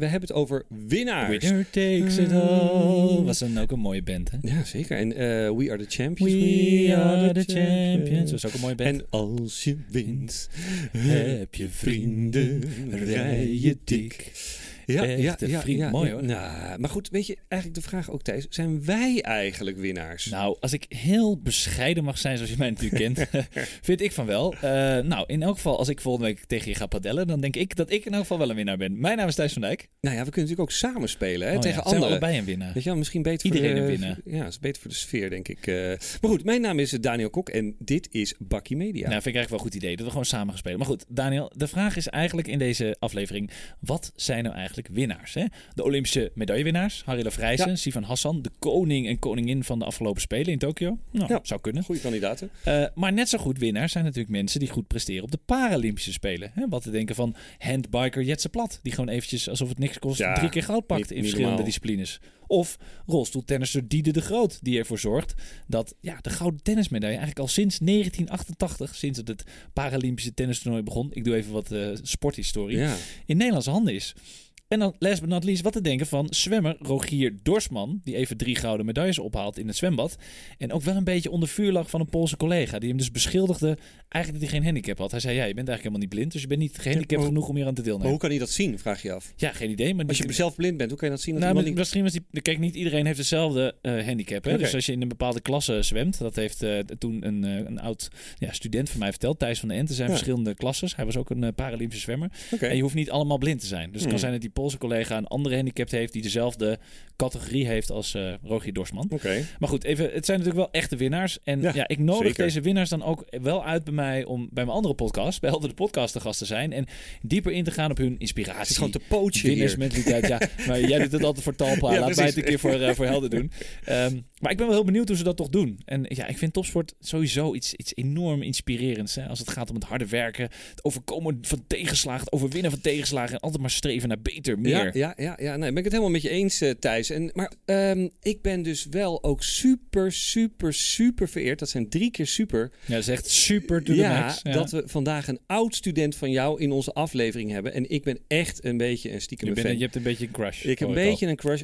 we hebben het over winnaars. Winner takes it all. Was dan ook een mooie band, hè? Ja, zeker. En eh, We Are The Champions. We are the champions. Dat was ook een mooie band. En als je wint, heb je vrienden, rij je dik. Ja, ja, Echte ja, vriend. ja, Mooi, hoor. Nou, maar goed, weet je, eigenlijk de vraag ook Thijs, zijn wij eigenlijk winnaars? Nou, als ik heel bescheiden mag zijn, zoals je mij natuurlijk kent, vind ik van wel. Eh, nou, in elk geval, als ik volgende week tegen je ga padellen, dan denk ik dat ik in elk geval wel een winnaar ben. Mijn naam is Thijs van Dijk. Nou ja, we kunnen natuurlijk ook samen spelen hè, Oh ja, tegen zijn we anderen. allebei een winnaar. Weet je wel, misschien beter Iedereen voor de, een winnaar. Ja, is beter voor de sfeer, denk ik. eh. maar goed, mijn naam is Daniel Kok en dit is Bakkie Media. Nou, vind ik eigenlijk wel een goed idee dat we gewoon samen gaan spelen. Maar goed, Daniel, de vraag is eigenlijk in deze aflevering: wat zijn nou eigenlijk winnaars? Hè? De Olympische medaillewinnaars, Harry Lafrijzen, Ja. Sivan Hassan, de koning en koningin van de afgelopen Spelen in Tokio. Nou, Ja. zou kunnen. Goede kandidaten. Eh, maar net zo goed winnaars zijn natuurlijk mensen die goed presteren op de Paralympische Spelen. Hè? Wat te denken van handbiker Jetse Plat, die gewoon eventjes alsof het niks kost Ja, drie keer goud pakt niet- in verschillende normaal. disciplines. Of rolstoeltennisser Diede de Groot, die ervoor zorgt dat ja, de gouden tennismedaille eigenlijk al sinds 1988, sinds het, het Paralympische tennistoernooi begon, ik doe even wat eh, sporthistorie, Ja. in Nederlandse handen is. En dan last but not least wat te denken van zwemmer Rogier Dorsman, die even drie gouden medailles ophaalt in het zwembad. En ook wel een beetje onder vuur lag van een Poolse collega, die hem dus beschuldigde eigenlijk dat hij geen handicap had. Hij zei, ja, je bent eigenlijk helemaal niet blind, dus je bent niet gehandicapt Ja, maar- genoeg om hier aan te Maar deelnemen. hoe kan hij dat zien, vraag je af? Ja, geen idee. Maar Als je die- zelf blind bent, hoe kan je dat zien? Dat nou, maar misschien was die... Kijk, niet iedereen heeft dezelfde eh, handicap. Hè? Dus als je in een bepaalde klasse zwemt... Dat heeft eh, toen een, eh, een oud ja, student van mij verteld. Thijs van de Ent. Er zijn Ja. verschillende klasses. Hij was ook een Paralympische zwemmer. En je hoeft niet allemaal blind te zijn. Dus het kan Hmm. zijn dat die Poolse collega een andere handicap heeft... die dezelfde categorie heeft als eh Rogier Dorsman. Oké. Maar goed, even, het zijn natuurlijk wel echte winnaars. En ja, Ja, ik nodig zeker. deze winnaars dan ook wel uit bij mij... om bij mijn andere podcast, bij Helder de Podcast, te gast te zijn. En dieper in te gaan op hun inspiratie. Het is gewoon te pootje. Winnersmentaliteit, ja. Maar jij doet het altijd voor Talpa. Ja, Laat mij het een keer voor, eh, voor Helden doen. Ehm, maar ik ben wel heel benieuwd hoe ze dat toch doen. En ja, ik vind topsport sowieso iets, iets enorm inspirerends. Hè? Als het gaat om het harde werken, het overkomen van tegenslagen, het overwinnen van tegenslagen. En altijd maar streven naar beter, meer. Ja, ja, ja, ja. Nee, ben ik het helemaal met je eens, eh, Thijs. En, maar ehm, ik ben dus wel ook super, super, super vereerd. Dat zijn drie keer super. Ja, dat is echt super to the ja, max. Ja. dat we vandaag een oud student van jou in onze aflevering hebben. En ik ben echt een beetje een stiekem je, bent, fan. je hebt een beetje een crush. Ik heb een al. beetje een crush.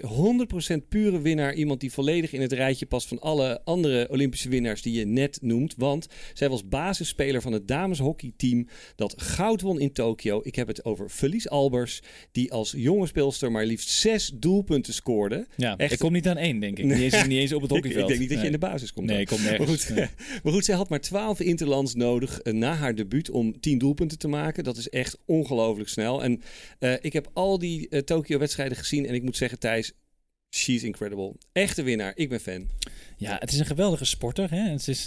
100% pure winnaar. Iemand die volledig in het rijtje past van alle andere Olympische winnaars die je net noemt. Want zij was basisspeler van het dameshockeyteam dat goud won in Tokio. Ik heb het over Felice Albers. Die als jonge speelster maar liefst zes doelpunten scoorde. Ja, Echt. ik kom niet aan één, denk ik. Niet eens, niet eens op het hockeyveld. ik denk niet dat je in de basis komt. Nee, dan. ik kom Maar goed, Nee. maar goed, zij had maar 12 interlands nodig eh, na haar debuut om 10 doelpunten te maken. Dat is echt ongelooflijk snel. En eh, ik heb al die eh, Tokio-wedstrijden gezien. En ik moet zeggen, Thijs, she's incredible. Echte winnaar. Ik ben fan. Ja, het is een geweldige sporter. Hè? Het is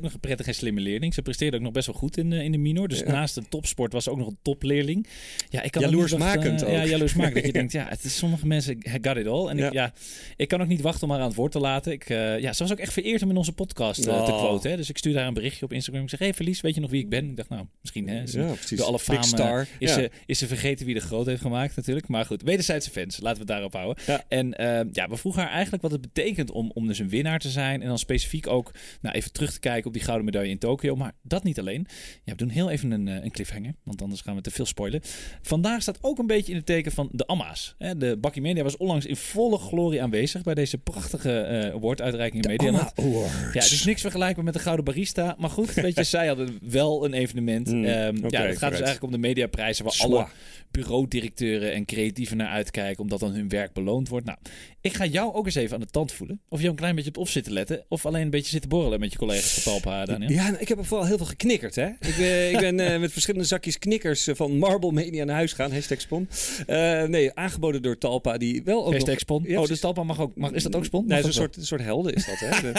nog een prettig en slimme leerling. Ze presteerde ook nog best wel goed in, eh, in de minor. Dus Ja. naast een topsport was ze ook nog een topleerling. Ja, ik kan Jaloersmakend ook. Ja, jaloersmakend. dat je denkt, ja, het is sommige mensen got it all. En Ja. Ik, ja, ik kan ook niet wachten om haar aan het woord te laten. Ik, ja, ze was ook echt vereerd om in onze podcast te Oh. quoten. Hè? Dus ik stuurde haar een berichtje op Instagram. Ik zeg, hey Verlies, weet je nog wie ik ben? Ik dacht, nou, misschien hè, ze- Ja, precies. door alle eh, star. is, ze, is ze vergeten wie de groot heeft gemaakt natuurlijk. Maar goed, wederzijdse fans. Laten we het daarop houden. Ja. En ja, we vroegen haar eigenlijk wat het betekent om, om dus een winnaar te zijn. En dan specifiek ook nou, even terug te kijken op die gouden medaille in Tokio. Maar dat niet alleen. Ja, we doen heel even een, eh, een cliffhanger. Want anders gaan we te veel spoilen. Vandaag staat ook een beetje in het teken van de Amma's. De Bakkie Media was onlangs in volle glorie aanwezig bij deze prachtige eh awarduitreiking in Medialand. Ja, het is niks vergelijkbaar met de Gouden Barista. Maar goed, weet je, zij hadden wel een evenement. Mm, Ehm, ja, het gaat dus eigenlijk om de mediaprijzen waar Zwaar. alle bureaudirecteuren en creatieven naar uitkijken, omdat dan hun werk beloond wordt. Nou, ik ga jou ook eens even aan de tand voelen. Of je een klein beetje op of zitten letten, of alleen een beetje zitten borrelen met je collega's van Talpa, Daniel. Ja, nou, ik heb vooral heel veel geknikkerd. Hè? Ik, ben- ik ben eh, met verschillende zakjes knikkers eh, van Marble Media naar huis gaan. Hashtag Spon. Eh, nee, aangeboden door Talpa. Die wel ook Hashtag nog... Spon. Ja, oh, dus Talpa mag ook. Mag, is dat ook Spon? Nee, dat soort, soort helden is dat. Hè?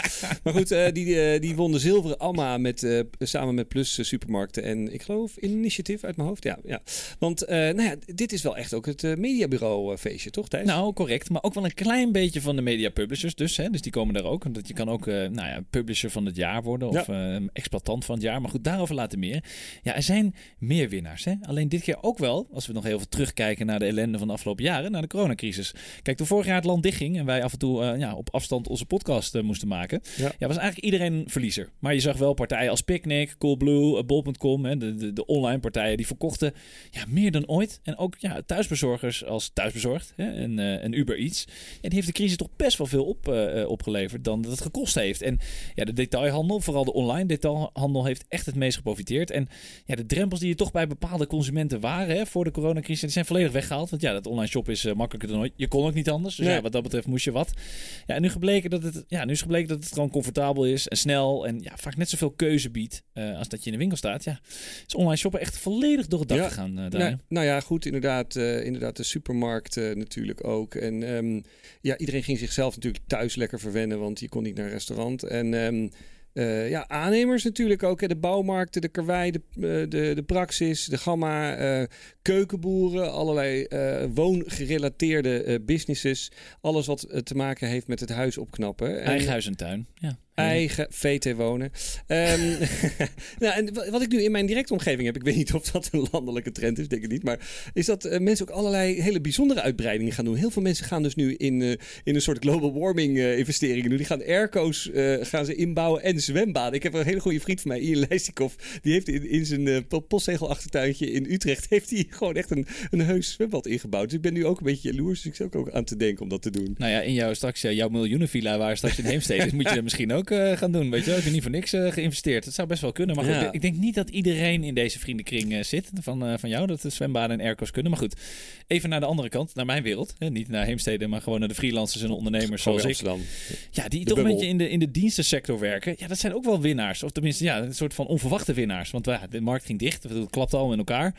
Maar goed, eh, die, eh, die won de zilveren Amma met, eh, samen met Plus eh, Supermarkten. En ik geloof Initiative uit mijn hoofd. Ja, ja. Want eh, nou ja, dit is wel echt ook het eh, mediabureau eh, feestje, toch Thijs? Nou, correct. Maar ook wel een een klein beetje van de media publishers dus. Hè, dus die komen daar ook. Dat je kan ook uh, nou ja, publisher van het jaar worden of ja. uh, exploitant van het jaar. Maar goed, daarover later meer. Ja, er zijn meer winnaars. Hè? Alleen dit keer ook wel, als we nog heel veel terugkijken naar de ellende van de afgelopen jaren, naar de coronacrisis. Kijk, toen vorig jaar het land dichtging en wij af en toe uh, ja, op afstand onze podcast moesten maken, ja. ja. was eigenlijk iedereen een verliezer. Maar je zag wel partijen als Picnic, Coolblue, Bol.com, de, de, de online partijen, die verkochten ja, meer dan ooit. En ook ja, thuisbezorgers als thuisbezorgd hè, en, en Uber Eats. Ja, die heeft de crisis toch best wel veel op, opgeleverd dan dat het gekost heeft. En ja, de detailhandel, vooral de online detailhandel, heeft echt het meest geprofiteerd. En ja, de drempels die er toch bij bepaalde consumenten waren hè, voor de coronacrisis, die zijn volledig weggehaald. Want ja, dat online shop is uh, makkelijker dan ooit. Je kon ook niet anders. Dus nee. ja, wat dat betreft moest je wat. Ja, en nu, gebleken dat het, ja, nu is gebleken dat het gewoon comfortabel is en snel. En ja, vaak net zoveel keuze biedt uh, als dat je in de winkel staat. Ja, is online shoppen echt volledig door het dak ja, gegaan. Nou, nou, ja, goed, inderdaad. inderdaad, de supermarkt natuurlijk ook. En um, ja, iedereen ging zichzelf natuurlijk thuis lekker verwennen, want je kon niet naar een restaurant. En um, uh, ja, aannemers natuurlijk ook. Hè. De bouwmarkten, de karwei, de, de, de praxis, de gamma, uh, keukenboeren, allerlei woongerelateerde businesses. Alles wat te maken heeft met het huis opknappen. Eigen huis en tuin, ja. Eigen VT wonen. Um, nou, en wat ik nu in mijn directe omgeving heb, ik weet niet of dat een landelijke trend is, denk ik niet, maar is dat uh, mensen ook allerlei hele bijzondere uitbreidingen gaan doen. Heel veel mensen gaan dus nu in, uh, in een soort global warming uh, investeringen doen. Die gaan airco's gaan ze inbouwen en zwembaden. Ik heb een hele goede vriend van mij, Ian Leijstikhoff, die heeft in, in zijn postzegelachtertuintje in Utrecht, heeft hij gewoon echt een, een heus zwembad ingebouwd. Dus ik ben nu ook een beetje jaloers, dus ik zou ook aan te denken om dat te doen. Nou ja, in jouw straks, jouw miljoenenvilla waar straks in Heemstede is, moet je er misschien ook uh, gaan doen. Weet je, heb je niet voor niks uh, geïnvesteerd. Het zou best wel kunnen. Maar goed, ja. ik denk niet dat iedereen in deze vriendenkring uh, zit van, van jou. Dat de zwembaden en airco's kunnen. Maar goed, even naar de andere kant, naar mijn wereld. Hè? Niet naar Heemstede, maar gewoon naar de freelancers en de ondernemers zoals ik. Amsterdam. Ja, die de toch bubbel. een beetje in de, in de dienstensector werken. Ja, dat zijn ook wel winnaars. Of tenminste, ja, een soort van onverwachte winnaars. Want ja, de markt ging dicht. Het klapt al in elkaar.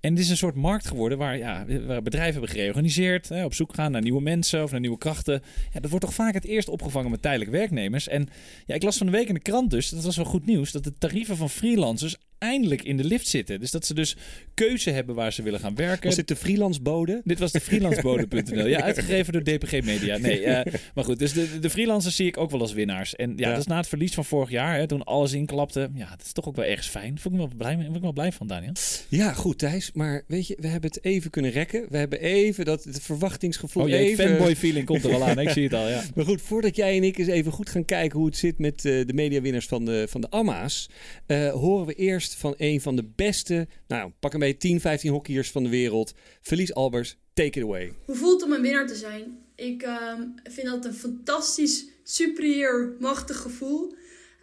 En het is een soort markt geworden waar, ja, waar bedrijven hebben gereorganiseerd. Hè, op zoek gaan naar nieuwe mensen of naar nieuwe krachten. Ja, dat wordt toch vaak het eerst opgevangen met tijdelijk werknemers. En ja, ik las van de week in de krant dus, dat was wel goed nieuws, dat de tarieven van freelancers eindelijk in de lift zitten. Dus dat ze dus keuze hebben waar ze willen gaan werken. Was dit de freelancebode? Dit was de freelancebode.nl. Ja, uitgegeven door DPG Media. Nee, uh, maar goed. Dus de, de freelancers zie ik ook wel als winnaars. En ja, ja. dat is na het verlies van vorig jaar, hè, toen alles inklapte. Ja, dat is toch ook wel ergens fijn. Vond ik wel blij, ben ik wel blij van, Daniel. Ja, goed Thijs. Maar weet je, we hebben het even kunnen rekken. We hebben even dat het verwachtingsgevoel oh, jee, even... fanboy feeling komt er al aan. Ik zie het al, ja. Maar goed, voordat jij en ik eens even goed gaan kijken hoe het zit met uh, de mediawinnaars van de, van de AMA's, uh, horen we eerst van een van de beste, nou pak een beetje 10, 15 hockeyers van de wereld. Felice Albers, take it away. Hoe voelt het om een winnaar te zijn? Ik um, vind dat een fantastisch, superieur, machtig gevoel.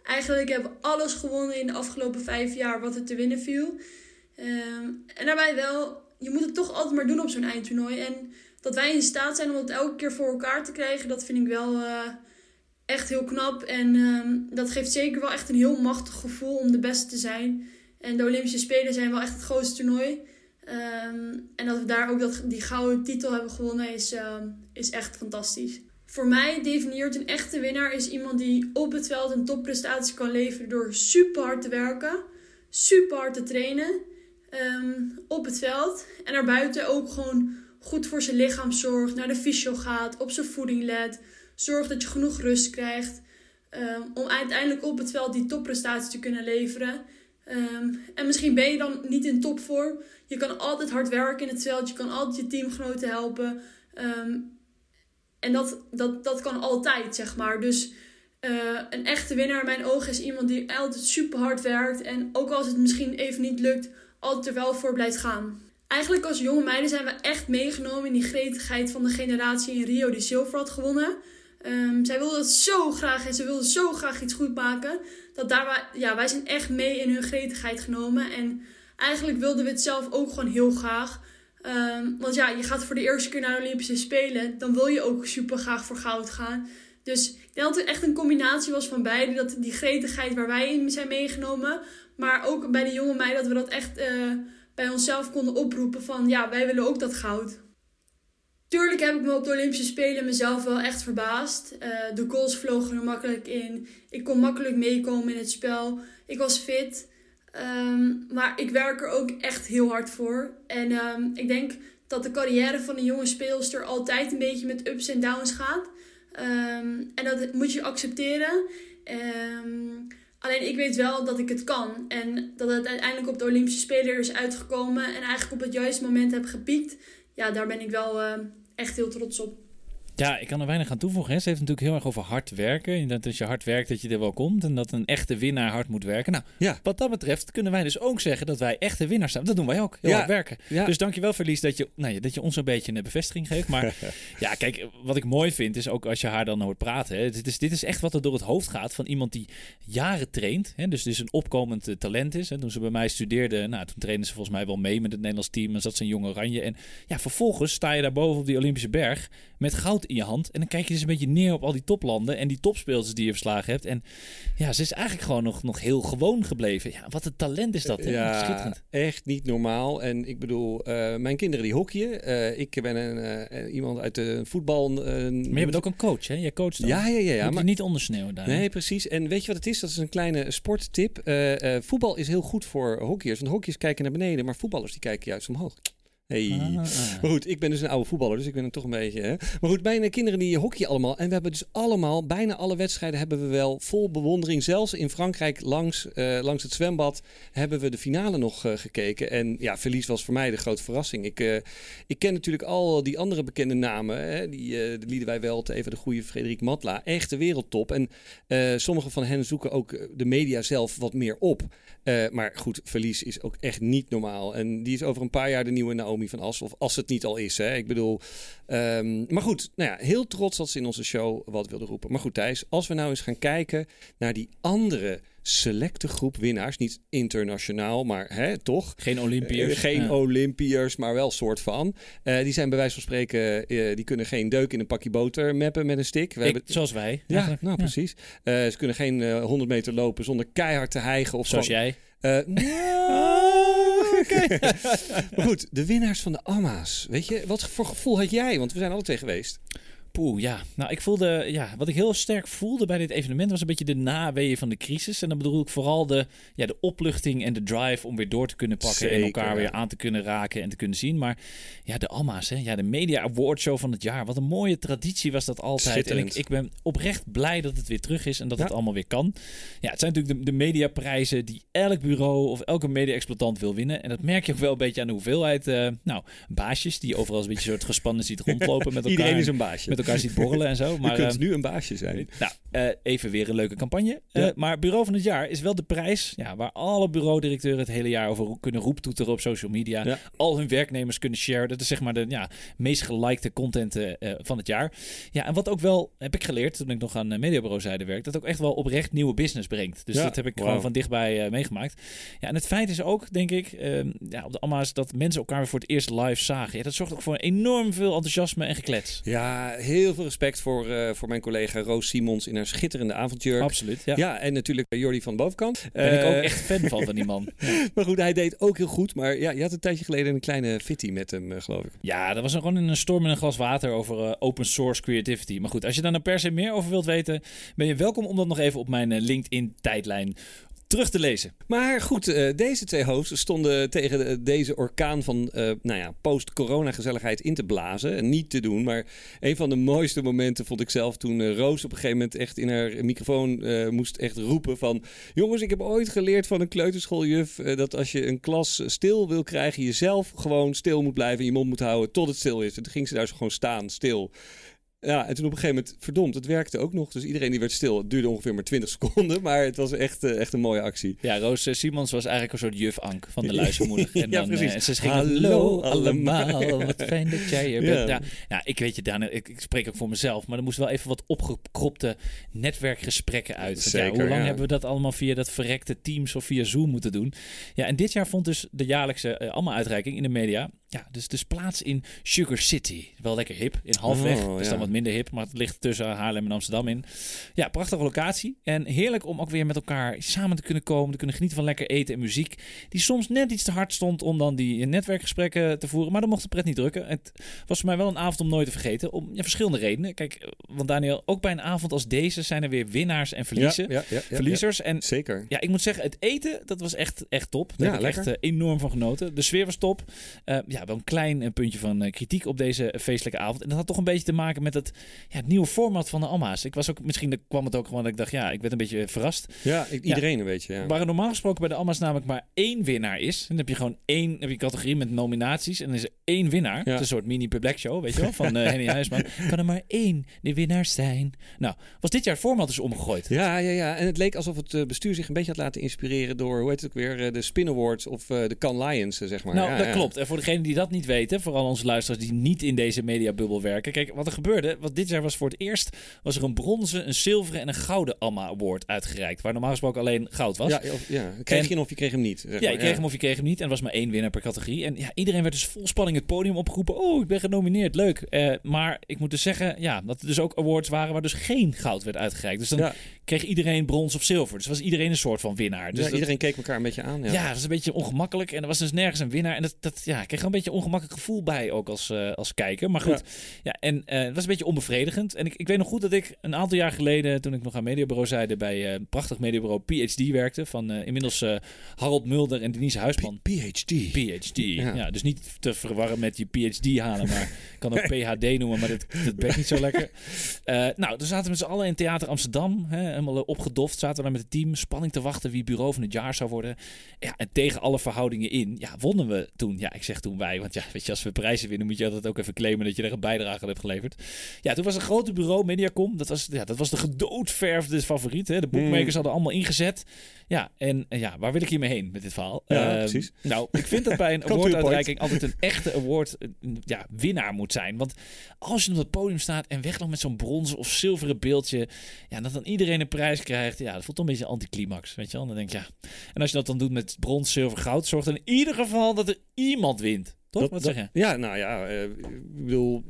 Eigenlijk hebben we alles gewonnen in de afgelopen vijf jaar wat er te winnen viel. Um, en daarbij wel, je moet het toch altijd maar doen op zo'n eindtoernooi. En dat wij in staat zijn om het elke keer voor elkaar te krijgen, dat vind ik wel uh, echt heel knap. En um, dat geeft zeker wel echt een heel machtig gevoel om de beste te zijn. En de Olympische Spelen zijn wel echt het grootste toernooi. Um, en dat we daar ook dat, die gouden titel hebben gewonnen is, um, is echt fantastisch. Voor mij definieert een echte winnaar is iemand die op het veld een topprestatie kan leveren door super hard te werken, super hard te trainen um, op het veld. En daarbuiten ook gewoon goed voor zijn lichaam zorgt, naar de fysio gaat, op zijn voeding let, zorgt dat je genoeg rust krijgt. om uiteindelijk op het veld die topprestatie te kunnen leveren. Um, en misschien ben je dan niet in topvorm. Je kan altijd hard werken in het veld. Je kan altijd je teamgenoten helpen. Um, en dat, dat, dat kan altijd, zeg maar. Dus uh, een echte winnaar in mijn ogen is iemand die altijd super hard werkt. En ook als het misschien even niet lukt, altijd er wel voor blijft gaan. Eigenlijk als jonge meiden zijn we echt meegenomen in die gretigheid van de generatie in Rio die zilver had gewonnen. Um, zij wilde het zo graag en ze wilde zo graag iets goed maken. Dat daar, ja, wij zijn echt mee in hun gretigheid genomen. En eigenlijk wilden we het zelf ook gewoon heel graag. Um, want ja, je gaat voor de eerste keer naar de Olympische Spelen. Dan wil je ook super graag voor goud gaan. Dus ik denk dat het echt een combinatie was van beide. Dat die gretigheid waar wij in zijn meegenomen. Maar ook bij de jonge meiden dat we dat echt uh, bij onszelf konden oproepen. Van ja, wij willen ook dat goud. Tuurlijk heb ik me op de Olympische Spelen mezelf wel echt verbaasd. Uh, de goals vlogen er makkelijk in. Ik kon makkelijk meekomen in het spel. Ik was fit. Um, maar ik werk er ook echt heel hard voor. En um, ik denk dat de carrière van een jonge speelster altijd een beetje met ups en downs gaat. Ehm, en dat moet je accepteren. Ehm, alleen ik weet wel dat ik het kan. En dat het uiteindelijk op de Olympische Spelen is uitgekomen. En eigenlijk op het juiste moment heb gepiekt. Ja, daar ben ik wel uh, echt heel trots op. Ja, ik kan er weinig aan toevoegen. Hè. Ze heeft natuurlijk heel erg over hard werken. Dat als je hard werkt, dat je er wel komt. En dat een echte winnaar hard moet werken. Nou, ja. wat dat betreft kunnen wij dus ook zeggen dat wij echte winnaars zijn. Dat doen wij ook. Heel hard werken. Ja. Dus dankjewel, Verlies, dat je, nou ja, dat je ons een beetje een bevestiging geeft. Maar ja, kijk, wat ik mooi vind is ook als je haar dan hoort praten. Hè. Dit, is, dit is echt wat er door het hoofd gaat van iemand die jaren traint. Hè. Dus, dus een opkomend uh, talent is. Hè. Toen ze bij mij studeerde, nou, toen trainde ze volgens mij wel mee met het Nederlands team. En zat ze een jonge oranje. En ja, vervolgens sta je daar boven op die Olympische berg met goud in je hand. En dan kijk je dus een beetje neer op al die toplanden en die topspeelsters die je verslagen hebt. En ja, ze is eigenlijk gewoon nog, nog heel gewoon gebleven. Ja, wat een talent is dat. Hè? Ja, echt niet normaal. En ik bedoel, uh, mijn kinderen die hockeyen. Uh, ik ben een, uh, iemand uit de voetbal. maar je bent ook een coach, hè? Je coacht dan. Ja, ja, ja. ja maar niet ondersneeuwen daar. Nee, precies. En weet je wat het is? Dat is een kleine sporttip. voetbal is heel goed voor hockeyers. Want hockeyers kijken naar beneden, maar voetballers die kijken juist omhoog. Hey. Ah. Maar goed, ik ben dus een oude voetballer, dus ik ben er toch een beetje. Hè? Maar goed, mijn kinderen die hockey allemaal. En we hebben dus allemaal, bijna alle wedstrijden hebben we wel vol bewondering. Zelfs in Frankrijk langs, uh, langs het zwembad hebben we de finale nog uh, gekeken. En ja, verlies was voor mij de grote verrassing. Ik, uh, ik ken natuurlijk al die andere bekende namen. Hè? Die, die wij wel even de goede Frederik Matla. Echte wereldtop. En sommige van hen zoeken ook de media zelf wat meer op. maar goed, verlies is ook echt niet normaal. En die is over een paar jaar de nieuwe Naomi van As. Of als het niet al is. Hè. Ik bedoel. Um, maar goed, nou ja, heel trots dat ze in onze show wat wilde roepen. Maar goed, Thijs, als we nou eens gaan kijken naar die andere selecte groep winnaars. Niet internationaal, maar hè, toch? Geen Olympiërs. Uh, geen ja. Olympiërs, maar wel soort van. Uh, die zijn bij wijze van spreken, uh, die kunnen geen deuk in een pakje boter meppen met een stick. We Ik, hebben... Zoals wij. Ja, nou ja. precies. ze kunnen geen 100 meter lopen zonder keihard te hijgen. Of zoals jij. goed, de winnaars van de Amma's. Weet je, wat voor gevoel had jij? Want we zijn alle twee geweest. Poeh, ja. Nou, ik voelde, ja, wat ik heel sterk voelde bij dit evenement was een beetje de naweeën van de crisis. En dan bedoel ik vooral de, ja, de opluchting en de drive om weer door te kunnen pakken Zeker, en elkaar weer aan te kunnen raken en te kunnen zien. Maar ja, de Alma's, hè, ja, de Media Award Show van het jaar. Wat een mooie traditie was dat altijd. En ik, ik, ben oprecht blij dat het weer terug is en dat ja. het allemaal weer kan. Ja, het zijn natuurlijk de, de mediaprijzen die elk bureau of elke media-exploitant wil winnen. En dat merk je ook wel een beetje aan de hoeveelheid, uh, nou, baasjes die overal een beetje soort gespannen ziet rondlopen met elkaar. Iedereen is een baasje. Elkaar ziet borrelen en zo. Maar, Je kunt nu een baasje zijn. Nou, uh, even weer een leuke campagne. Ja. Maar Bureau van het Jaar is wel de prijs ja, waar alle bureaudirecteuren het hele jaar over kunnen roeptoeteren op social media. Ja. Al hun werknemers kunnen share. Dat is zeg maar de ja, meest gelikte content uh, van het jaar. Ja, en wat ook wel, heb ik geleerd toen ik nog aan mediabureauzijde werk, dat ook echt wel oprecht nieuwe business brengt. Dus dat heb ik wow. gewoon van dichtbij meegemaakt. Ja, en het feit is ook, denk ik, ja, op de Amma's dat mensen elkaar weer voor het eerst live zagen. Ja, dat zorgt ook voor enorm veel enthousiasme en geklets. Ja, heel veel respect voor, uh, voor mijn collega Roos Simons in haar schitterende avondjurk. Absoluut, ja. ja en natuurlijk Jordi van de bovenkant. Ben ik ook echt fan van, van die man. Ja. maar goed, hij deed ook heel goed. Maar ja, je had een tijdje geleden een kleine fitty met hem, uh, geloof ik. Ja, dat was gewoon in een storm in een glas water over open source creativity. Maar goed, als je daar nou per se meer over wilt weten, ben je welkom om dat nog even op mijn LinkedIn tijdlijn terug te lezen. Maar goed, uh, deze twee hosts stonden tegen de, deze orkaan van uh, nou ja, post-corona gezelligheid in te blazen. En niet te doen. Maar een van de mooiste momenten vond ik zelf toen uh, Roos op een gegeven moment echt in haar microfoon moest echt roepen van... Jongens, ik heb ooit geleerd van een kleuterschooljuf dat als je een klas stil wil krijgen, je zelf gewoon stil moet blijven en je mond moet houden tot het stil is. En toen ging ze daar zo gewoon staan, stil. Ja, en toen op een gegeven moment, verdomd, het werkte ook nog. Dus iedereen die werd stil. Het duurde ongeveer maar 20 seconden, maar het was echt, uh, echt een mooie actie. Ja, Roos uh, Simons was eigenlijk een soort juf Ank van de luistermoeder. En ja, dan, precies. Uh, ze ging, hallo allemaal, wat fijn dat jij hier bent. Ja. ja, ik weet je, Daniel, ik, ik, spreek ook voor mezelf, maar er moest wel even wat opgekropte netwerkgesprekken uit. Zeker, ja, hoe lang hebben we dat allemaal via dat verrekte Teams of via Zoom moeten doen? Ja, en dit jaar vond dus de jaarlijkse allemaal uitreiking in de media. Ja, dus, dus plaats in Sugar City. Wel lekker hip, in halfweg. Oh, dus dan wat minder hip, maar het ligt tussen Haarlem en Amsterdam in. Ja, prachtige locatie. En heerlijk om ook weer met elkaar samen te kunnen komen, te kunnen genieten van lekker eten en muziek. Die soms net iets te hard stond om dan die netwerkgesprekken te voeren. Maar dan mocht de pret niet drukken. Het was voor mij wel een avond om nooit te vergeten. Om ja, verschillende redenen. Kijk, want Daniel, ook bij een avond als deze zijn er weer winnaars en verliezen. Ja, ja, verliezers. En Zeker. Ja, ik moet zeggen, het eten, dat was echt, echt top. Daar heb ik echt uh, enorm van genoten. De sfeer was top. Uh, ja, ja, wel een klein eh, puntje van eh, kritiek op deze feestelijke avond. En dat had toch een beetje te maken met het, ja, het nieuwe format van de Alma's. Ik was ook, misschien kwam het ook gewoon dat ik dacht, ja, ik werd een beetje verrast. Ja, ik- iedereen een beetje. Ja. Waar normaal gesproken bij de Alma's namelijk maar één winnaar is. Dan heb je gewoon één heb je een categorie met nominaties. En dan is er één winnaar. Het is een soort mini Black Show, weet je wel, van eh, Henny Huisman. Kan er maar één de winnaar zijn. Nou, was dit jaar het format dus omgegooid. Ja, ja, ja. En het leek alsof het eh, bestuur zich een beetje had laten inspireren door, hoe heet het ook weer, eh, de Spin Awards of eh, de Cannes Lions, eh, zeg maar. Nou, Ja, dat klopt. En voor degenen die dat niet weten, vooral onze luisteraars die niet in deze mediabubbel werken. Kijk, wat er gebeurde, wat dit jaar was voor het eerst, was er een bronzen, een zilveren en een gouden Alma Award uitgereikt. Waar normaal gesproken alleen goud was. Ja, of, ja. Kreeg En- je hem of je kreeg hem niet. zeg Ja, maar. je kreeg hem of je kreeg hem niet. En er was maar één winnaar per categorie. En ja, iedereen werd dus vol spanning het podium opgeroepen. Oh, ik ben genomineerd. Leuk. Eh, maar ik moet dus zeggen, ja, dat er dus ook awards waren waar dus geen goud werd uitgereikt. Dus dan Ja. Kreeg iedereen brons of zilver. Dus was iedereen een soort van winnaar. Dus Ja, dat- iedereen keek elkaar een beetje aan. Ja. ja. dat was een beetje ongemakkelijk. En er was dus nergens een winnaar. En dat, dat ja, ik kreeg er een beetje een ongemakkelijk gevoel bij, ook als, eh, als kijker. Maar goed, ja. en eh, het was een beetje onbevredigend. En ik, ik weet nog goed dat ik een aantal jaar geleden, toen ik nog aan mediabureau zeide, bij eh, een prachtig mediabureau PhD werkte. Van eh, inmiddels eh, Harold Mulder en Denise Huisman. P- PhD. PhD. Ja. Ja. dus niet te verwarren met je PhD halen, maar ik kan ook PhD noemen, maar dat, dat werkt niet zo lekker. Eh, nou, toen zaten we met z'n allen in Theater Amsterdam, hè, helemaal eh, opgedoft, zaten we daar met het team, spanning te wachten wie bureau van het jaar zou worden. Ja, en tegen alle verhoudingen in, ja, wonnen we toen. Ja, ik zeg toen wij, want ja, weet je, als we prijzen winnen, moet je altijd ook even claimen dat je er een bijdrage aan hebt geleverd. Ja, toen was een grote bureau, Mediacom, dat was, ja, dat was de gedoodverfde favoriet. Hè. De boekmakers Mm. hadden allemaal ingezet. Ja, en eh, ja, waar wil ik hiermee heen met dit verhaal? Ja, Ehm, precies. Nou, ik vind dat bij een awarduitreiking altijd een echte award ja, winnaar moet zijn. Want als je op het podium staat en wegloopt met zo'n bronzen of zilveren beeldje, ja, dat dan iedereen een prijs krijgt, ja, dat voelt toch een beetje anticlimax, weet je wel? Dan denk ik, ja. En als je dat dan doet met brons, zilver, goud, zorgt in ieder geval dat er iemand wint. Toch? Dat- Wat dat- zeg je? Ja, nou ja, eh, ik bedoel,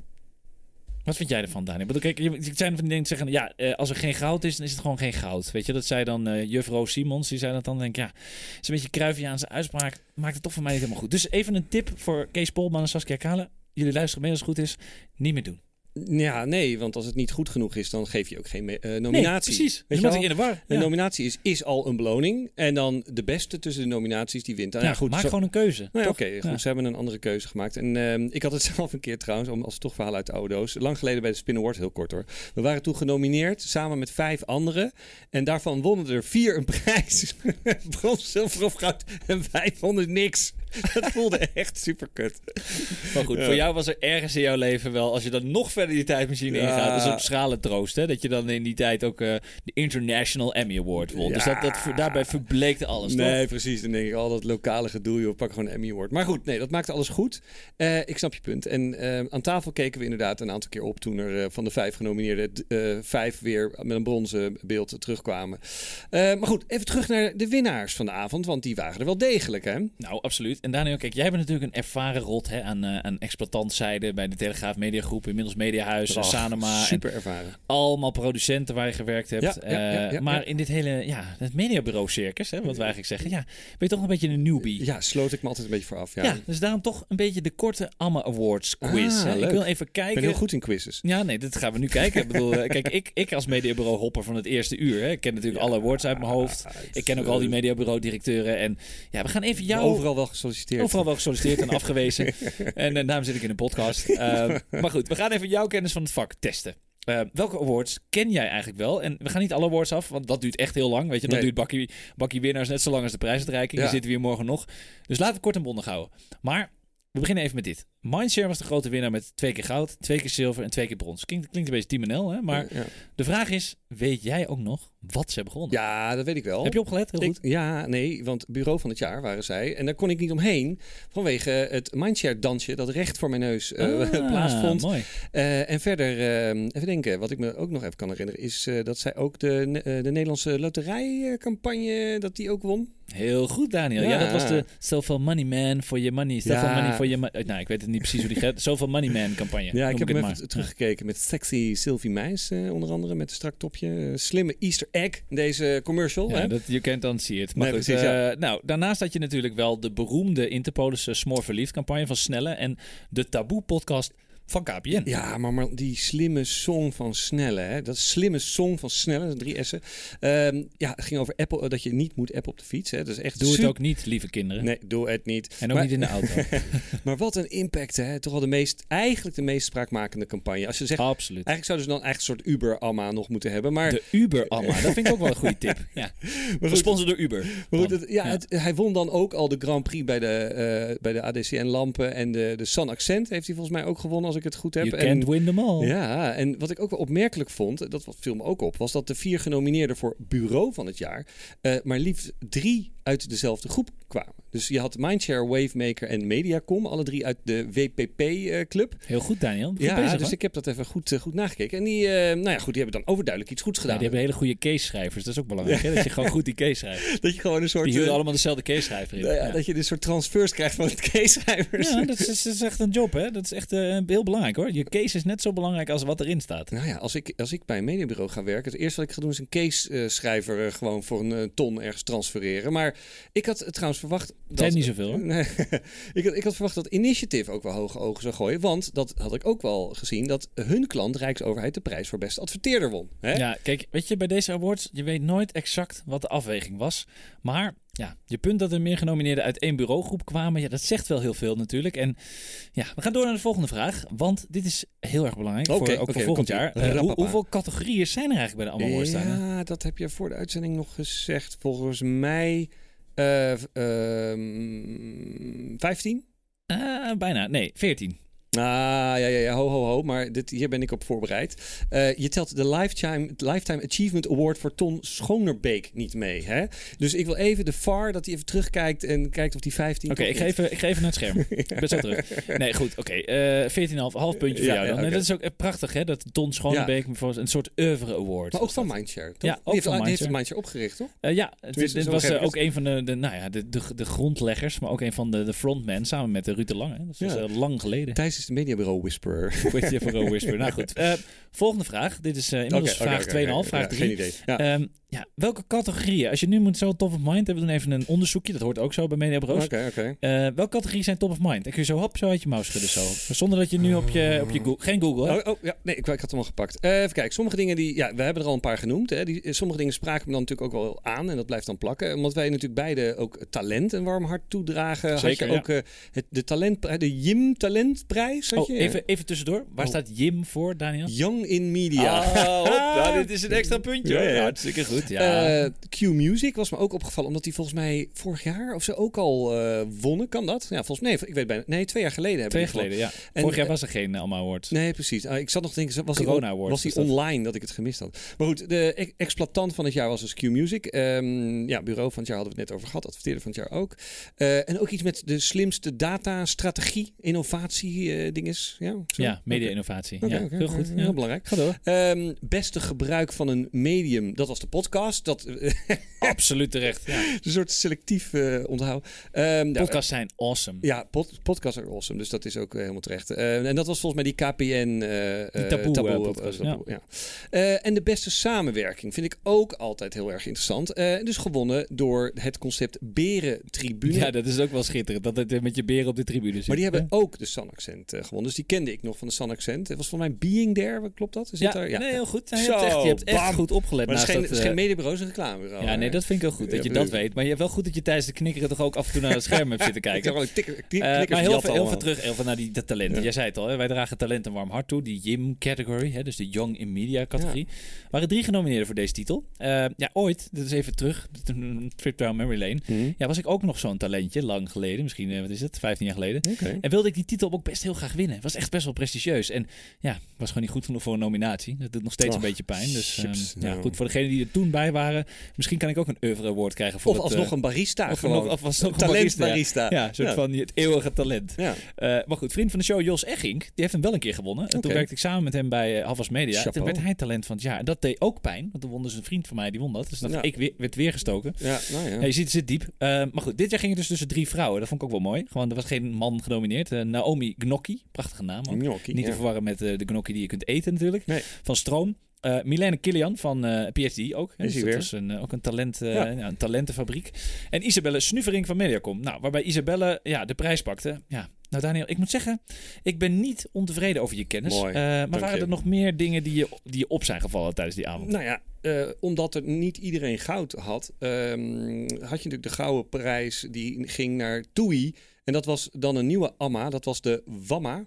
Wat vind jij ervan, Daniel? Ik bedoel, Kijk, je, ik zijn van die dingen zeggen, ja, eh, als er geen goud is, dan is het gewoon geen goud. Weet je, dat zei dan eh juffrouw Simons, die zei dat dan, denk ik, ja, is een beetje Cruyffiaanse uitspraak, maakt het toch voor mij niet helemaal goed. Dus even een tip voor Kees Polman en Saskia Kalen. Jullie luisteren mee als het goed is, niet meer doen. Ja, nee, want als het niet goed genoeg is, dan geef je ook geen eh, nominatie. Nee, precies. Weet je in de war. Een Ja. nominatie is, is al een beloning. En dan de beste tussen de nominaties, die wint. Dan, Ja, goed, maak zo- gewoon een keuze. Nou ja, oké, goed. Ze hebben een andere keuze gemaakt. En ehm, ik had het zelf een keer trouwens, om, als toch verhaal uit de oude doos. Lang geleden bij de Spin Award, heel kort hoor. We waren toen genomineerd, samen met vijf anderen. En daarvan wonnen er vier een prijs. Brons, zilver of goud. En vijf wonnen niks. Dat voelde echt super kut. Maar goed, Ja. voor jou was er ergens in jouw leven wel, als je dan nog verder die tijdmachine Ja. ingaat, dat is op schrale troost, hè? Dat je dan in die tijd ook eh, de International Emmy Award won. Dus dat, dat, daarbij verbleekte alles, toch? Nee, precies. Dan denk ik, al dat lokale gedoe, joh, pak gewoon een Emmy Award. Maar goed, nee, dat maakte alles goed. Eh, ik snap je punt. En eh, aan tafel keken we inderdaad een aantal keer op toen er van de vijf genomineerden vijf weer met een bronzen beeld terugkwamen. Maar goed, even terug naar de winnaars van de avond, want die waren er wel degelijk, hè? Nou, absoluut. En Daniel, kijk, jij bent natuurlijk een ervaren rot hè, aan, eh aan exploitantzijde bij de Telegraaf Mediagroep, inmiddels Mediahuis. En Super ervaren. allemaal producenten waar je gewerkt hebt. Ja, ja, ja, Eh, ja, maar in dit hele, ja, het mediabureau circus, hè, wat wij eigenlijk zeggen, ja, ben je toch een beetje een newbie. Ja, sloot ik me altijd een beetje voor af. Ja, Ja, dus daarom toch een beetje de korte Amma Awards quiz. Ah, hè. Ik wil even ik kijken. ben heel goed in quizzes. Ja, nee, dat gaan we nu kijken. ik bedoel, eh, kijk, ik, ik als mediabureau hopper van het eerste uur, hè, ik ken natuurlijk alle awards uit mijn hoofd. Ik ken ook al die mediabureau directeuren en ja, we gaan even jou Overal wel gesolliciteerd. Overal wel gesolliciteerd en afgewezen. En eh, daarom zit ik in een podcast. Eh, maar goed, we gaan even jouw kennis van het vak testen. Eh, welke awards ken jij eigenlijk wel? En we gaan niet alle awards af, want dat duurt echt heel lang. Weet je, dat Nee. duurt bakkie, bakkie winnaars net zo lang als de prijsuitreiking. Ja. Die zitten we hier morgen nog. Dus laten we kort en bondig houden. Maar we beginnen even met dit. Mindshare was de grote winnaar met twee keer goud, twee keer zilver en twee keer brons. Klinkt, klinkt een beetje Team NL, hè? Maar ja. de vraag is, weet jij ook nog wat ze hebben gewonnen? ja, dat weet ik wel. Heb je opgelet? Heel Ik- goed. ja, nee, want bureau van het jaar waren zij. En daar kon ik niet omheen vanwege het mindshare dansje dat recht voor mijn neus eh, Ah, plaatsvond. Mooi. Eh, en verder, eh, even denken, wat ik me ook nog even kan herinneren, is eh, dat zij ook de, de Nederlandse loterijcampagne, dat die ook won. Heel goed, Daniel. Ja, Ja. dat was de Zoveel Money Man for your money. Ja. money for your money. Nou, ik weet het niet precies hoe die gaat. Zoveel Money Man campagne. Ja, ik heb hem even teruggekeken met sexy Sylvie Meis, eh, onder andere, met een strak topje. Eh, slimme Easter egg, deze commercial. Ja, hè? dat, you can't unsee it. Maar Nee, goed, precies, ja. eh, nou, daarnaast had je natuurlijk wel de beroemde Interpolis Smoor Verliefd campagne van Snelle en de Taboe podcast van KPN. Ja, maar, maar die slimme song van Snelle, hè? dat slimme song van Snelle, drie S'en. Ehm, ja, het ging over Apple, dat je niet moet appen op de fiets. Hè? Dat is echt Doe het ook niet, lieve kinderen. Nee, doe het niet. En ook maar, niet in de auto. maar wat een impact, hè? Toch wel de meest, eigenlijk de meest spraakmakende campagne. Als je zegt, Absoluut. eigenlijk zouden ze dan echt een soort Uber-Amma nog moeten hebben. Maar, De Uber Amma, dat vind ik ook wel een goede tip. Ja. Gesponsord door Uber. maar goed, Dan. het- ja, Ja. Het, hij won dan ook al de Grand Prix bij de, eh, bij de ADCN-lampen. En de, de Sun Accent heeft hij volgens mij ook gewonnen, als ik het goed heb. You en, can't win them all. Ja, en wat ik ook wel opmerkelijk vond, dat viel me ook op, was dat de vier genomineerden voor Bureau van het jaar eh, maar liefst drie uit dezelfde groep kwamen. Dus je had Mindshare, Wavemaker en Mediacom, alle drie uit de WPP-club. Heel goed, Daniel. Goed ja, bezig, dus hoor. ik heb dat even goed, eh, goed nagekeken. En die, eh, nou ja, goed, die hebben dan overduidelijk iets goeds Ja, gedaan. die hebben hele goede case-schrijvers. Dat is ook belangrijk. Hè? Dat je gewoon goed die case schrijft. dat je gewoon een soort... Die huren eh, allemaal dezelfde case-schrijver in. nou ja. Dat je een soort transfers krijgt van het case-schrijvers. Ja, dat is, dat is echt een job, hè? Dat is echt eh, heel belangrijk, hoor. Je case is net zo belangrijk als wat erin staat. Nou ja, als ik, als ik bij een mediabureau ga werken, het eerste wat ik ga doen is een case-schrijver eh, gewoon voor een eh, ton ergens transfereren. Maar ik had trouwens verwacht. Dat, Zijn niet zoveel, hoor. Nee, ik, had, ik had verwacht dat Initiative ook wel hoge ogen zou gooien. Want dat had ik ook wel gezien dat hun klant, Rijksoverheid, de prijs voor beste adverteerder won. Hè? Ja, kijk, weet je, bij deze awards, je weet nooit exact wat de afweging was. Maar ja, je punt dat er meer genomineerden uit één bureaugroep kwamen, ja, dat zegt wel heel veel natuurlijk. En ja, we gaan door naar de volgende vraag, want dit is heel erg belangrijk, voor, ook voor volgend jaar. Eh, hoe- hoeveel categorieën zijn er eigenlijk bij de Allemaal? Ja, dat heb je voor de uitzending nog gezegd. Volgens mij 15? Eh, bijna, nee, 14. Ah, ja, ja, ja, ho, ho, ho. Maar dit, hier ben ik op voorbereid. Eh, je telt de Lifetime, Lifetime Achievement Award voor Ton Schonerbeek niet mee. Hè? Dus ik wil even de VAR, dat hij even terugkijkt en kijkt of die 15 Oké, toch ik, ik ga even naar het scherm. Ik ben zo terug. Nee, goed, oké. eh 14,5, half puntje voor Ja, jou dan. ja, En dat is ook eh, prachtig, hè? Dat Ton Schoonbeek voor een soort oeuvre award. Maar ook van dat. Mindshare, toch? Ja, ook heeft, van die heeft Mindshare. Mindshare opgericht, toch? Eh, ja, dit was ook een van de, de, nou ja, de, de, de grondleggers, maar ook een van de, de frontmen samen met de Ruud de Lange. Dat is Ja. eh, lang geleden. Thijs is de mediabureau whisperer. Weet je, voor een whisper. Nou goed. Eh, volgende vraag. Dit is eh, inmiddels oké, vraag oké, 2,5, oké. vraag Ja, 3. Geen idee. Ja. Ehm, ja, welke categorieën? Als je nu moet zo top of mind hebben, we doen even een onderzoekje. Dat hoort ook zo bij Mediabureaus. Oké, oké. Eh, welke categorieën zijn top of mind? Dan kun je zo hop, zo uit je mouw schudden zo. Zonder dat je nu op je, op je Google... Geen Google, hè? Oh, oh, ja, nee, ik, ik had hem al gepakt. Eh, even kijken, sommige dingen die, ja, we hebben er al een paar genoemd. Hè, die, eh, sommige dingen spraken me dan natuurlijk ook wel aan en dat blijft dan plakken. Omdat wij natuurlijk beide ook talent een warm hart toedragen. Zeker, had je ook het, de, talent, de Jim Talentprijs. Had Oh, even, even tussendoor. Waar Oh. staat Jim voor, Daniel? Young in Media. Hop. Nou, dit is een extra puntje. Ja, ja. Hartstikke goed. Ja. Eh, Q Music was me ook opgevallen, omdat die volgens mij vorig jaar of zo ook al eh, wonnen. Kan dat? Ja, volgens mij, ik weet bijna. Nee, twee jaar geleden hebben Twee die jaar geleden, ja. En, Vorig jaar eh, was er geen Alma Award. Nee, precies. Ah, ik zat nog te denken, was die, Corona was die was dat. online dat ik het gemist had. Maar goed, de e- exploitant van het jaar was dus Q Music. Ehm, ja, bureau van het jaar hadden we het net over gehad. Adverteerder van het jaar ook. En ook iets met de slimste data, strategie, innovatie dinges. Ja, zo? Ja, media-innovatie. Ja, heel goed. Ja. Heel belangrijk. Ga door. Ehm, beste gebruik van een medium, dat was de podcast. Dat eh, Absoluut terecht. Ja. een soort selectief eh onthouden. Ehm, ja, Podcasts zijn awesome. ja, pod, podcasts are awesome. Dus dat is ook eh, helemaal terecht. Eh, en dat was volgens mij die KPN... Die taboe, taboe, podcast, taboe, ja. En de beste samenwerking vind ik ook altijd heel erg interessant. Dus gewonnen door het concept Berentribune. Ja, dat is ook wel schitterend. Dat het met je beren op de tribune zit. maar die hebben Ja. ook de Sun Accent gewonnen. Dus die kende ik nog van de Sun Accent. Het was voor mij Being There, klopt dat? Zit Ja, daar? nee, heel goed. Ja, je Zo, hebt echt, je hebt echt goed opgelet. Maar naast dat, het is geen mediabureau, het is een reclamebureau. ja, nee, dat vind ik heel goed dat je dat weet. Maar je hebt wel goed dat je tijdens de knikkeren toch ook af en toe naar het scherm hebt zitten kijken. wel Eh, maar heel veel, heel veel terug heel veel naar die dat talenten. Ja. Jij zei het al, hè? wij dragen talent een warm hart toe. Die Jim category, hè? dus de Young in Media categorie. Er waren drie genomineerden voor deze titel. Eh, ja, ooit, dit is even terug, een trip down memory lane. Hm. Ja, was ik ook nog zo'n talentje, lang geleden. Misschien, eh, wat is het, 15 jaar geleden. En wilde ik die titel ook best heel graag winnen. Was echt best wel prestigieus. En ja, was gewoon niet goed genoeg voor een nominatie. Dat doet nog steeds een beetje pijn. Dus ehm, ja, nou. goed, voor degenen die er toen bij waren. Misschien kan ik ook een oeuvre award krijgen voor Of het, alsnog eh, een barista of gewoon. nog, of alsnog een Talent barista. barista. Ja, een soort Ja. van het eeuwige talent. Ja. Eh, maar goed, vriend van de show Jos Egging, die heeft hem wel een keer gewonnen. En toen werkte ik samen met hem bij uh, Havas Media. Chapeau. Toen werd hij talent van het jaar. En dat deed ook pijn, want toen won dus een vriend van mij, die won dat. Dus dan Ja. ik weer, werd weer gestoken. Ja, nou ja. Je ziet, het zit diep. Maar goed, dit jaar ging het dus tussen drie vrouwen. Dat vond ik ook wel mooi. Gewoon, er was geen man genomineerd. Naomi Gnocchi, prachtige naam ook. Gnocchi, Niet te verwarren met de gnocchi die je kunt eten natuurlijk. Nee. Van Stroom. Eh Milene Kilian van PhD ook. hè. Is Dus dat was een, eh, ook een, talent, Ja. ja, een talentenfabriek. En Isabelle Snuvering van Mediacom. Nou, waarbij Isabelle ja, de prijs pakte. Ja, Nou Daniel, ik moet zeggen, ik ben niet ontevreden over je kennis. Mooi, maar waren je. er nog meer dingen die je, die je op zijn gevallen tijdens die avond? Nou ja, omdat er niet iedereen goud had, ehm, had je natuurlijk de gouden prijs die ging naar TUI. En dat was dan een nieuwe Amma, dat was de Wamma,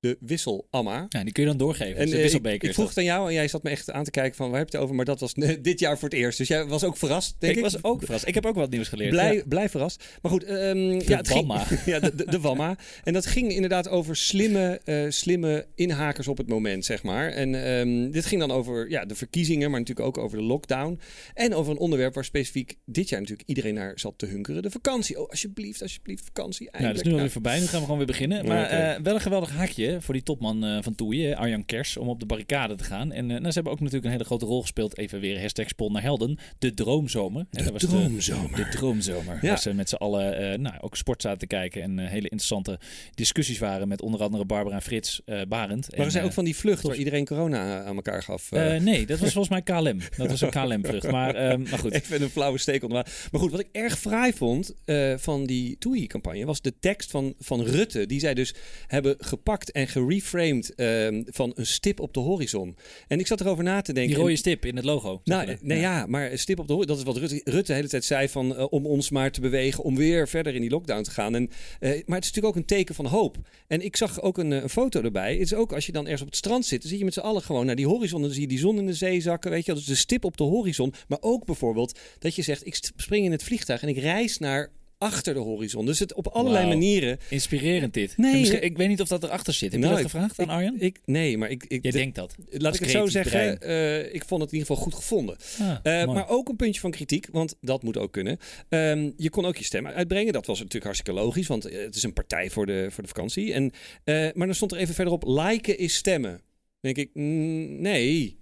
de wissel Amma. Ja, die kun je dan doorgeven. En de eh, ik, wisselbeker. ik vroeg het aan jou en jij zat me echt aan te kijken van waar heb je het over? Maar dat was dit jaar voor het eerst. Dus jij was ook verrast, denk ik. ik was ook verrast. Ik heb ook wat nieuws geleerd. Blij, Ja. blij verrast. Maar goed, ehm, ja, het ging, Wamma. ja, de, de, de Wamma. En dat ging inderdaad over slimme, eh, slimme inhakers op het moment, zeg maar. En ehm, dit ging dan over ja, de verkiezingen, maar natuurlijk ook over de lockdown. En over een onderwerp waar specifiek dit jaar natuurlijk iedereen naar zat te hunkeren. De vakantie. Oh, alsjeblieft, alsjeblieft, vakantie. Nou, dat is Eindelijk. nu alweer voorbij. Nu gaan we gewoon weer beginnen. Maar eh, wel een geweldig haakje voor die topman eh, van Toei, eh, Arjan Kers, om op de barricade te gaan. En eh, nou, ze hebben ook natuurlijk een hele grote rol gespeeld. Even weer hashtag Spon naar Helden. De droomzomer. Hè, dat was de- droomzomer. De droomzomer. Ja. Waar ze met z'n allen nou, ook sport zaten te kijken. En hele interessante discussies waren met onder andere Barbara en Frits Barend. Maar er En, zijn ook van die vlucht waar iedereen corona aan elkaar gaf. nee, dat was volgens mij KLM. Dat was een KLM-vlucht. Maar, ehm, maar goed. Even een flauwe steek onder. Maar goed, wat ik erg fraai vond van die TUI-campagne was de tekst van, van Rutte. Die zij dus hebben gepakt en gereframed ehm, van een stip op de horizon. En ik zat erover na te denken. Die rode stip in het logo. Nou, nee, ja. maar een stip op de horizon, dat is wat Rutte, Rutte de hele tijd zei van eh, om ons maar te bewegen om weer verder in die lockdown te gaan. En, eh, maar het is natuurlijk ook een teken van hoop. En ik zag ook een, eh, een foto erbij. Het is ook als je dan ergens op het strand zit, dan zie je met z'n allen gewoon naar die horizon. En dan zie je die zon in de zee zakken, weet je wel. Dus de stip op de horizon. Maar ook bijvoorbeeld dat je zegt, ik spring in het vliegtuig en ik reis naar achter de horizon. Dus het op allerlei manieren. Inspirerend dit. Nee, ik weet niet of dat erachter zit. Heb Nou, je dat gevraagd aan ik- Arjan? Ik, nee, maar ik, ik, Jij de- denkt dat. laat ik het zo zeggen. eh, ik vond het in ieder geval goed gevonden. Ah, Eh, maar ook een puntje van kritiek, want dat moet ook kunnen. Ehm, je kon ook je stem uitbrengen. Dat was natuurlijk hartstikke logisch, want eh, het is een partij voor de, voor de vakantie. En, maar dan stond er even verderop: liken is stemmen. Dan denk ik, mm, nee.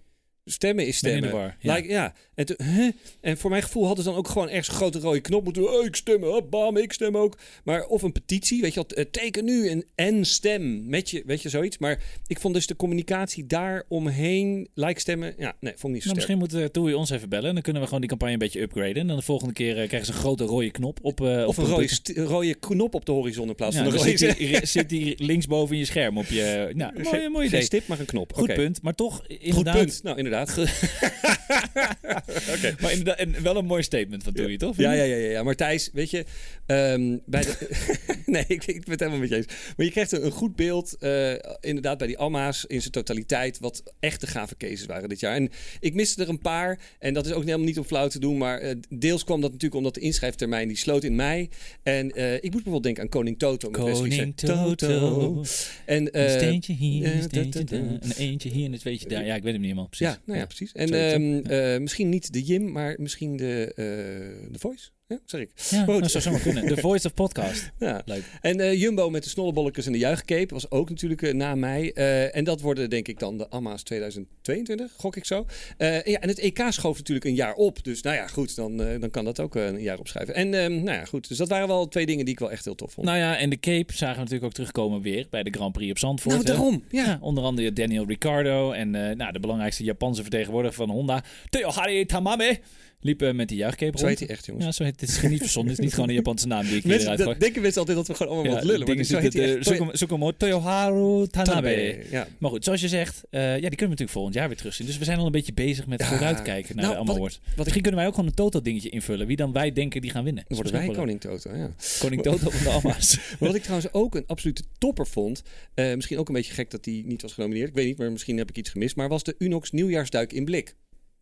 Stemmen is stemmen. ja. Like, ja. En, huh? en voor mijn gevoel hadden ze dan ook gewoon ergens een grote rode knop moeten. Oh, ik stem, oh, bam, ik stem ook. Maar of een petitie, weet je wat, eh, teken nu en, en stem met je, weet je zoiets. Maar ik vond dus de communicatie daar omheen, like stemmen, ja, nee, vond ik niet zo Nou, sterk. misschien moet uh, Toei ons even bellen. En dan kunnen we gewoon die campagne een beetje upgraden. En dan de volgende keer eh, krijgen ze een grote rode knop op. eh, Of op een rode, rode knop op de horizon in plaats Ja, van een rode zit die, zit die linksboven in je scherm op je... Nou, mooi, mooi Geen idee. stip, maar een knop. Goed punt. Maar toch Goed inderdaad... punt. Nou, inderdaad. Maar inderdaad, en wel een mooi statement van Toei, toch? Ja, ja, ja, ja, ja. Maar Thijs, weet je, ehm, bij de... nee, ik, ik ben het helemaal met je eens. Maar je krijgt een, een goed beeld, eh, inderdaad, bij die Alma's in zijn totaliteit, wat echt de gave cases waren dit jaar. En ik miste er een paar, en dat is ook helemaal niet om flauw te doen, maar eh, deels kwam dat natuurlijk omdat de inschrijftermijn die sloot in mei. En eh, ik moet bijvoorbeeld denken aan Koning Toto. Met Koning. Toto. En, Een steentje hier, een steentje daar, een eentje hier en een tweetje daar. Ja, ik weet hem niet helemaal precies. Ja, nou ja, precies. En ehm, eh, misschien niet de Jim, maar misschien de, eh de Voice. Ja, zeg ik. Ja, Goed. dat zou zomaar kunnen. The Voice of Podcast. Ja. Leuk. En eh, Jumbo met de snollebolletjes en de juichcape was ook natuurlijk eh, na mei. Eh, en dat worden denk ik dan de Amma's 2022, gok ik zo. Ja, en het EK schoof natuurlijk een jaar op. Dus nou ja, goed, dan, dan kan dat ook een jaar opschrijven. En ehm, nou ja, goed. Dus dat waren wel twee dingen die ik wel echt heel tof vond. Nou ja, en de Cape zagen we natuurlijk ook terugkomen weer bij de Grand Prix op Zandvoort. Nou, daarom. Ja. Ja, onder andere Daniel Ricciardo en nou, de belangrijkste Japanse vertegenwoordiger van Honda, Teohari Tamame, liep eh, met die juichcape Zo heet rond. hij echt, jongens. Ja, zo heet het. Is niet verzonnen. Het is niet gewoon een Japanse naam die ik Mensen, eruit gooi. denken mensen altijd dat we gewoon allemaal wat lullen. Maar zo heet hij echt. Toyoharu Tanabe. Ja. Maar goed, zoals je zegt, eh, ja, die kunnen we natuurlijk volgend jaar weer terugzien. Dus we zijn al een beetje bezig met Ja. vooruitkijken naar Nou, de ik, Misschien kunnen wij ook gewoon een total dingetje invullen. Wie dan wij denken die gaan winnen. dan worden wij koning Toto, ja. Koning Toto van de Alma's. Maar wat ik trouwens ook een absolute topper vond, eh, misschien ook een beetje gek dat die niet was genomineerd, ik weet niet, maar misschien heb ik iets gemist, maar was de Unox nieuwjaarsduik in blik.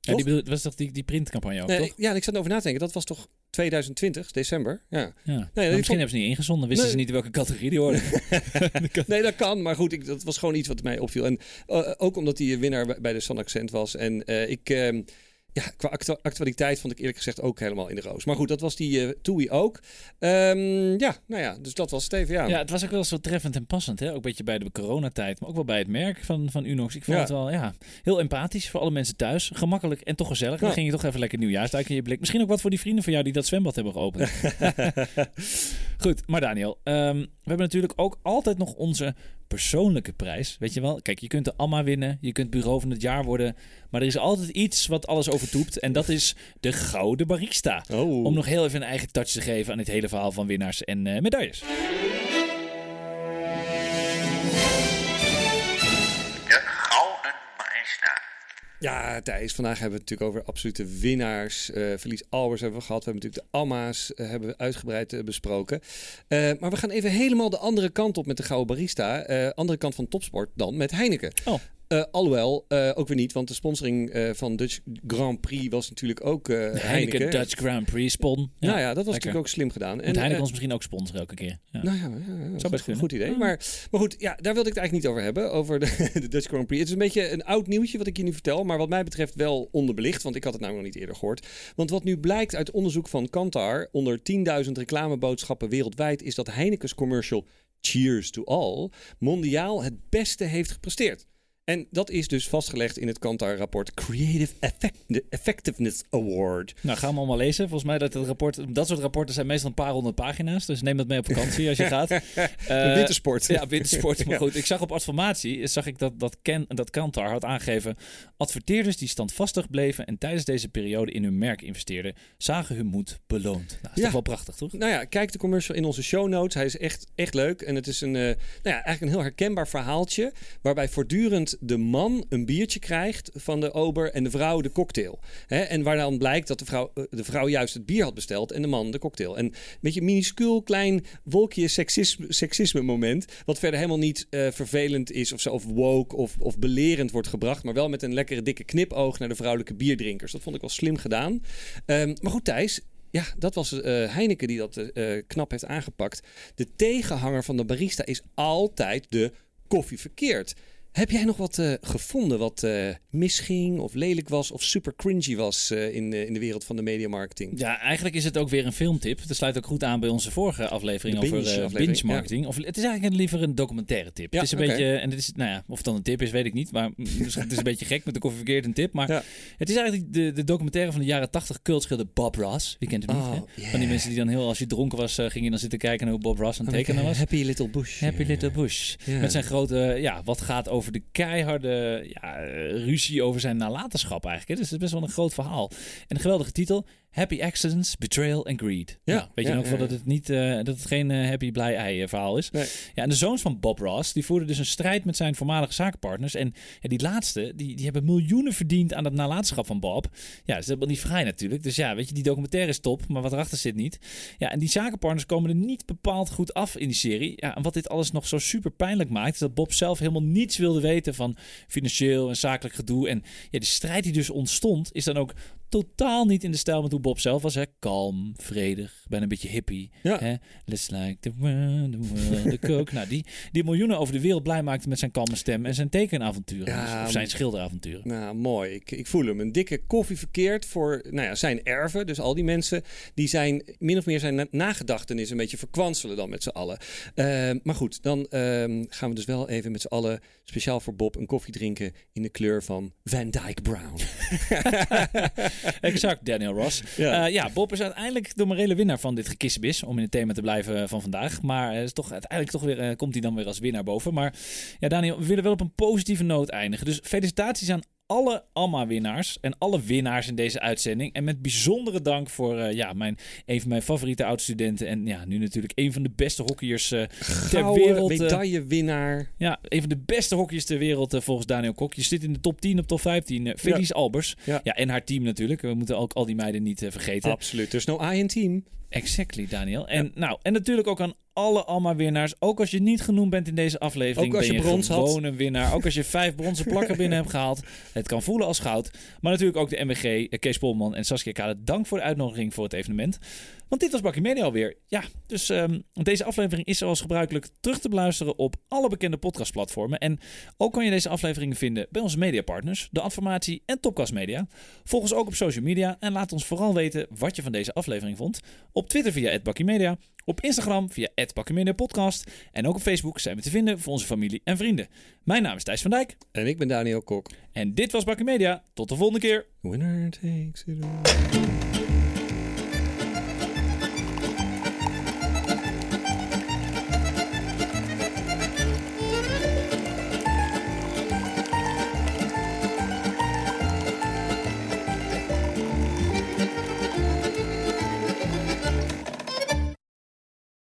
Ja, die bedoel- was toch die, die printcampagne ook, Nee, toch? ja, en ik zat erover na te denken, dat was toch 2020, december? Ja. Ja. Nee, Maar die misschien vond- hebben ze niet ingezonden. Wisten Nee. ze niet welke categorie die hoorde. Nee, dat kan, maar goed, ik, dat was gewoon iets wat mij opviel. En eh, ook omdat hij winnaar bij- bij de Sun Accent was. En eh, ik, ehm, ja, qua actu- actualiteit vond ik eerlijk gezegd ook helemaal in de roos. Maar goed, dat was die eh Toei ook. Ehm, ja, nou ja, dus dat was het even, ja. Ja, het was ook wel zo treffend en passend. Hè? Ook een beetje bij de coronatijd, maar ook wel bij het merk van, van Unox. Ik vond Ja. het wel ja, heel empathisch voor alle mensen thuis. Gemakkelijk en toch gezellig. Dan ging je toch even lekker nieuwjaarsduik in je blik. Misschien ook wat voor die vrienden van jou die dat zwembad hebben geopend. Goed, maar Daniel, ehm, we hebben natuurlijk ook altijd nog onze persoonlijke prijs. Weet je wel? Kijk, je kunt de Amma winnen, je kunt bureau van het jaar worden. Maar er is altijd iets wat alles overtoept. En dat is de Gouden Barista. Oh. Om nog heel even een eigen touch te geven aan dit hele verhaal van winnaars en eh, medailles. Ja, Thijs, vandaag hebben we het natuurlijk over absolute winnaars. Uh, Verlies Albers hebben we gehad. We hebben natuurlijk de Amma's uh, hebben we uitgebreid uh, besproken. maar we gaan even helemaal de andere kant op met de Gouden Barista. andere kant van topsport dan met Heineken. Oh. Uh, alhoewel, uh, ook weer niet, want de sponsoring uh, van Dutch Grand Prix was natuurlijk ook Heineken. Heineken. Dutch Grand Prix spon. Ja, nou ja, dat was lekker. natuurlijk ook slim gedaan. En Heineken ons misschien ook sponsoren elke keer. Ja. Nou ja, ja dat is een goed idee. Maar, maar goed, ja, daar wilde ik het eigenlijk niet over hebben, over de, de, Dutch Grand Prix. Het is een beetje een oud nieuwtje wat ik je nu vertel, maar wat mij betreft wel onderbelicht, want ik had het namelijk nog niet eerder gehoord. Want wat nu blijkt uit onderzoek van Kantar, onder 10.000 reclameboodschappen wereldwijd, is dat Heineken's commercial Cheers to All mondiaal het beste heeft gepresteerd. En dat is dus vastgelegd in het Kantar-rapport Creative Effect Effectiveness Award. Nou, gaan we allemaal lezen. Volgens mij dat het rapport, dat soort rapporten zijn meestal een paar honderd pagina's. Dus neem dat mee op vakantie als je gaat. uh, wintersport. Ja, wintersport. Maar goed, ik zag op adformatie zag ik dat, dat, Ken, dat Kantar had aangegeven... adverteerders die standvastig bleven en tijdens deze periode in hun merk investeerden... zagen hun moed beloond. Nou, is ja. toch wel prachtig, toch? Nou ja, kijk de commercial in onze show notes. Hij is echt, echt leuk. En het is een, uh, nou ja, eigenlijk een heel herkenbaar verhaaltje... waarbij voortdurend de man een biertje krijgt van de ober en de vrouw de cocktail. en waar dan blijkt dat de vrouw, eh, de vrouw juist het bier had besteld en de man de cocktail. En een beetje minuscuul klein wolkje seksisme, seksisme moment, wat verder helemaal niet uh, vervelend is of zo, of woke of, of belerend wordt gebracht, maar wel met een lekkere dikke knipoog naar de vrouwelijke bierdrinkers. Dat vond ik wel slim gedaan. Um, maar goed, Thijs, ja, dat was uh, Heineken die dat uh, knap heeft aangepakt. De tegenhanger van de barista is altijd de koffie verkeerd. Heb jij nog wat uh, gevonden wat uh, misging of lelijk was of super cringy was uh, in, in de wereld van de mediamarketing? Ja, eigenlijk is het ook weer een filmtip. Dat sluit ook goed aan bij onze vorige aflevering over binge, binge marketing. Ja. Of het is eigenlijk liever een documentaire tip. Ja, het is een okay. beetje, en dit is, nou ja, of het dan een tip is, weet ik niet. Maar het is een beetje gek met de koffie verkeerd een tip. Maar ja. het is eigenlijk de, de documentaire van de jaren 80 cultschilder Bob Ross. Wie kent hem oh, niet? Yeah. Van die mensen die dan heel, als je dronken was, ging je dan zitten kijken naar hoe Bob Ross aan het tekenen was. Happy Little Bush. Happy Little Bush. Met zijn grote, ja, wat gaat over de keiharde ja, ruzie over zijn nalatenschap eigenlijk. Dus het is best wel een groot verhaal. En een geweldige titel. Happy Accidents, Betrayal and Greed. Ja, nou, weet je nog ja, dat het niet uh, dat het geen uh, happy blij ei uh, verhaal is. Nee. Ja, en de zoons van Bob Ross die voerden dus een strijd met zijn voormalige zakenpartners en ja, die laatste die, die hebben miljoenen verdiend aan het nalatenschap van Bob. Ja, dat is helemaal niet vrij natuurlijk. Dus ja, weet je, die documentaire is top, maar wat erachter zit niet. Ja, en die zakenpartners komen er niet bepaald goed af in die serie. Ja, en wat dit alles nog zo super pijnlijk maakt, is dat Bob zelf helemaal niets wilde weten van financieel en zakelijk gedoe. En ja, die strijd die dus ontstond, is dan ook totaal niet in de stijl met hoe Bob zelf was. Hè? Kalm, vredig, bijna een beetje hippie. Ja. Hè? Let's like the world, the world, the coke. nou, die, die miljoenen over de wereld blij maakte met zijn kalme stem en zijn tekenavonturen. Ja, of zijn schilderavonturen. Nou, mooi. Ik, ik voel hem. Een dikke koffie verkeerd voor nou ja, zijn erven. Dus al die mensen die zijn min of meer zijn nagedachtenis een beetje verkwanselen dan met z'n allen. Uh, maar goed, dan uh, gaan we dus wel even met z'n allen speciaal voor Bob een koffie drinken in de kleur van Van Dyke Brown. exact, Daniel Ross. Ja. Uh, ja, Bob is uiteindelijk de morele winnaar van dit gekissenbis, om in het thema te blijven van vandaag. Maar is toch, uiteindelijk toch weer, uh, komt hij dan weer als winnaar boven. Maar ja, Daniel, we willen wel op een positieve noot eindigen. Dus felicitaties aan alle AMA-winnaars en alle winnaars in deze uitzending. En met bijzondere dank voor uh, ja, mijn, een van mijn favoriete oud-studenten. En ja, nu natuurlijk een van de beste hockeyers uh, ter wereld. Uh, medaillewinnaar. Ja, een van de beste hockeyers ter wereld volgens Daniel Kok. Je zit in de top 10 op top 15. Felice ja. Albers. Ja. ja. en haar team natuurlijk. We moeten ook al die meiden niet vergeten. Absoluut. Dus no I in team. Exactly, Daniel. En, nou, en natuurlijk ook aan alle Alma-winnaars. Ook als je niet genoemd bent in deze aflevering, ook als ben je, brons gewoon een winnaar. Ook als je vijf bronzen plakken binnen hebt gehaald. Het kan voelen als goud. Maar natuurlijk ook de MWG, eh, Kees Polman en Saskia Kade. Dank voor de uitnodiging voor het evenement. Want dit was Bakkie Media alweer. Ja, dus um, deze aflevering is zoals gebruikelijk terug te beluisteren op alle bekende podcastplatformen. En ook kan je deze afleveringen vinden bij onze mediapartners, de Adformatie en Topcast Media. Volg ons ook op social media en laat ons vooral weten wat je van deze aflevering vond. Op Twitter via Media, op Instagram via Podcast en ook op Facebook zijn we te vinden voor onze familie en vrienden. Mijn naam is Thijs van Dijk. En ik ben Daniel Kok. En dit was Bakkie Media. Tot de volgende keer. Winner takes it all.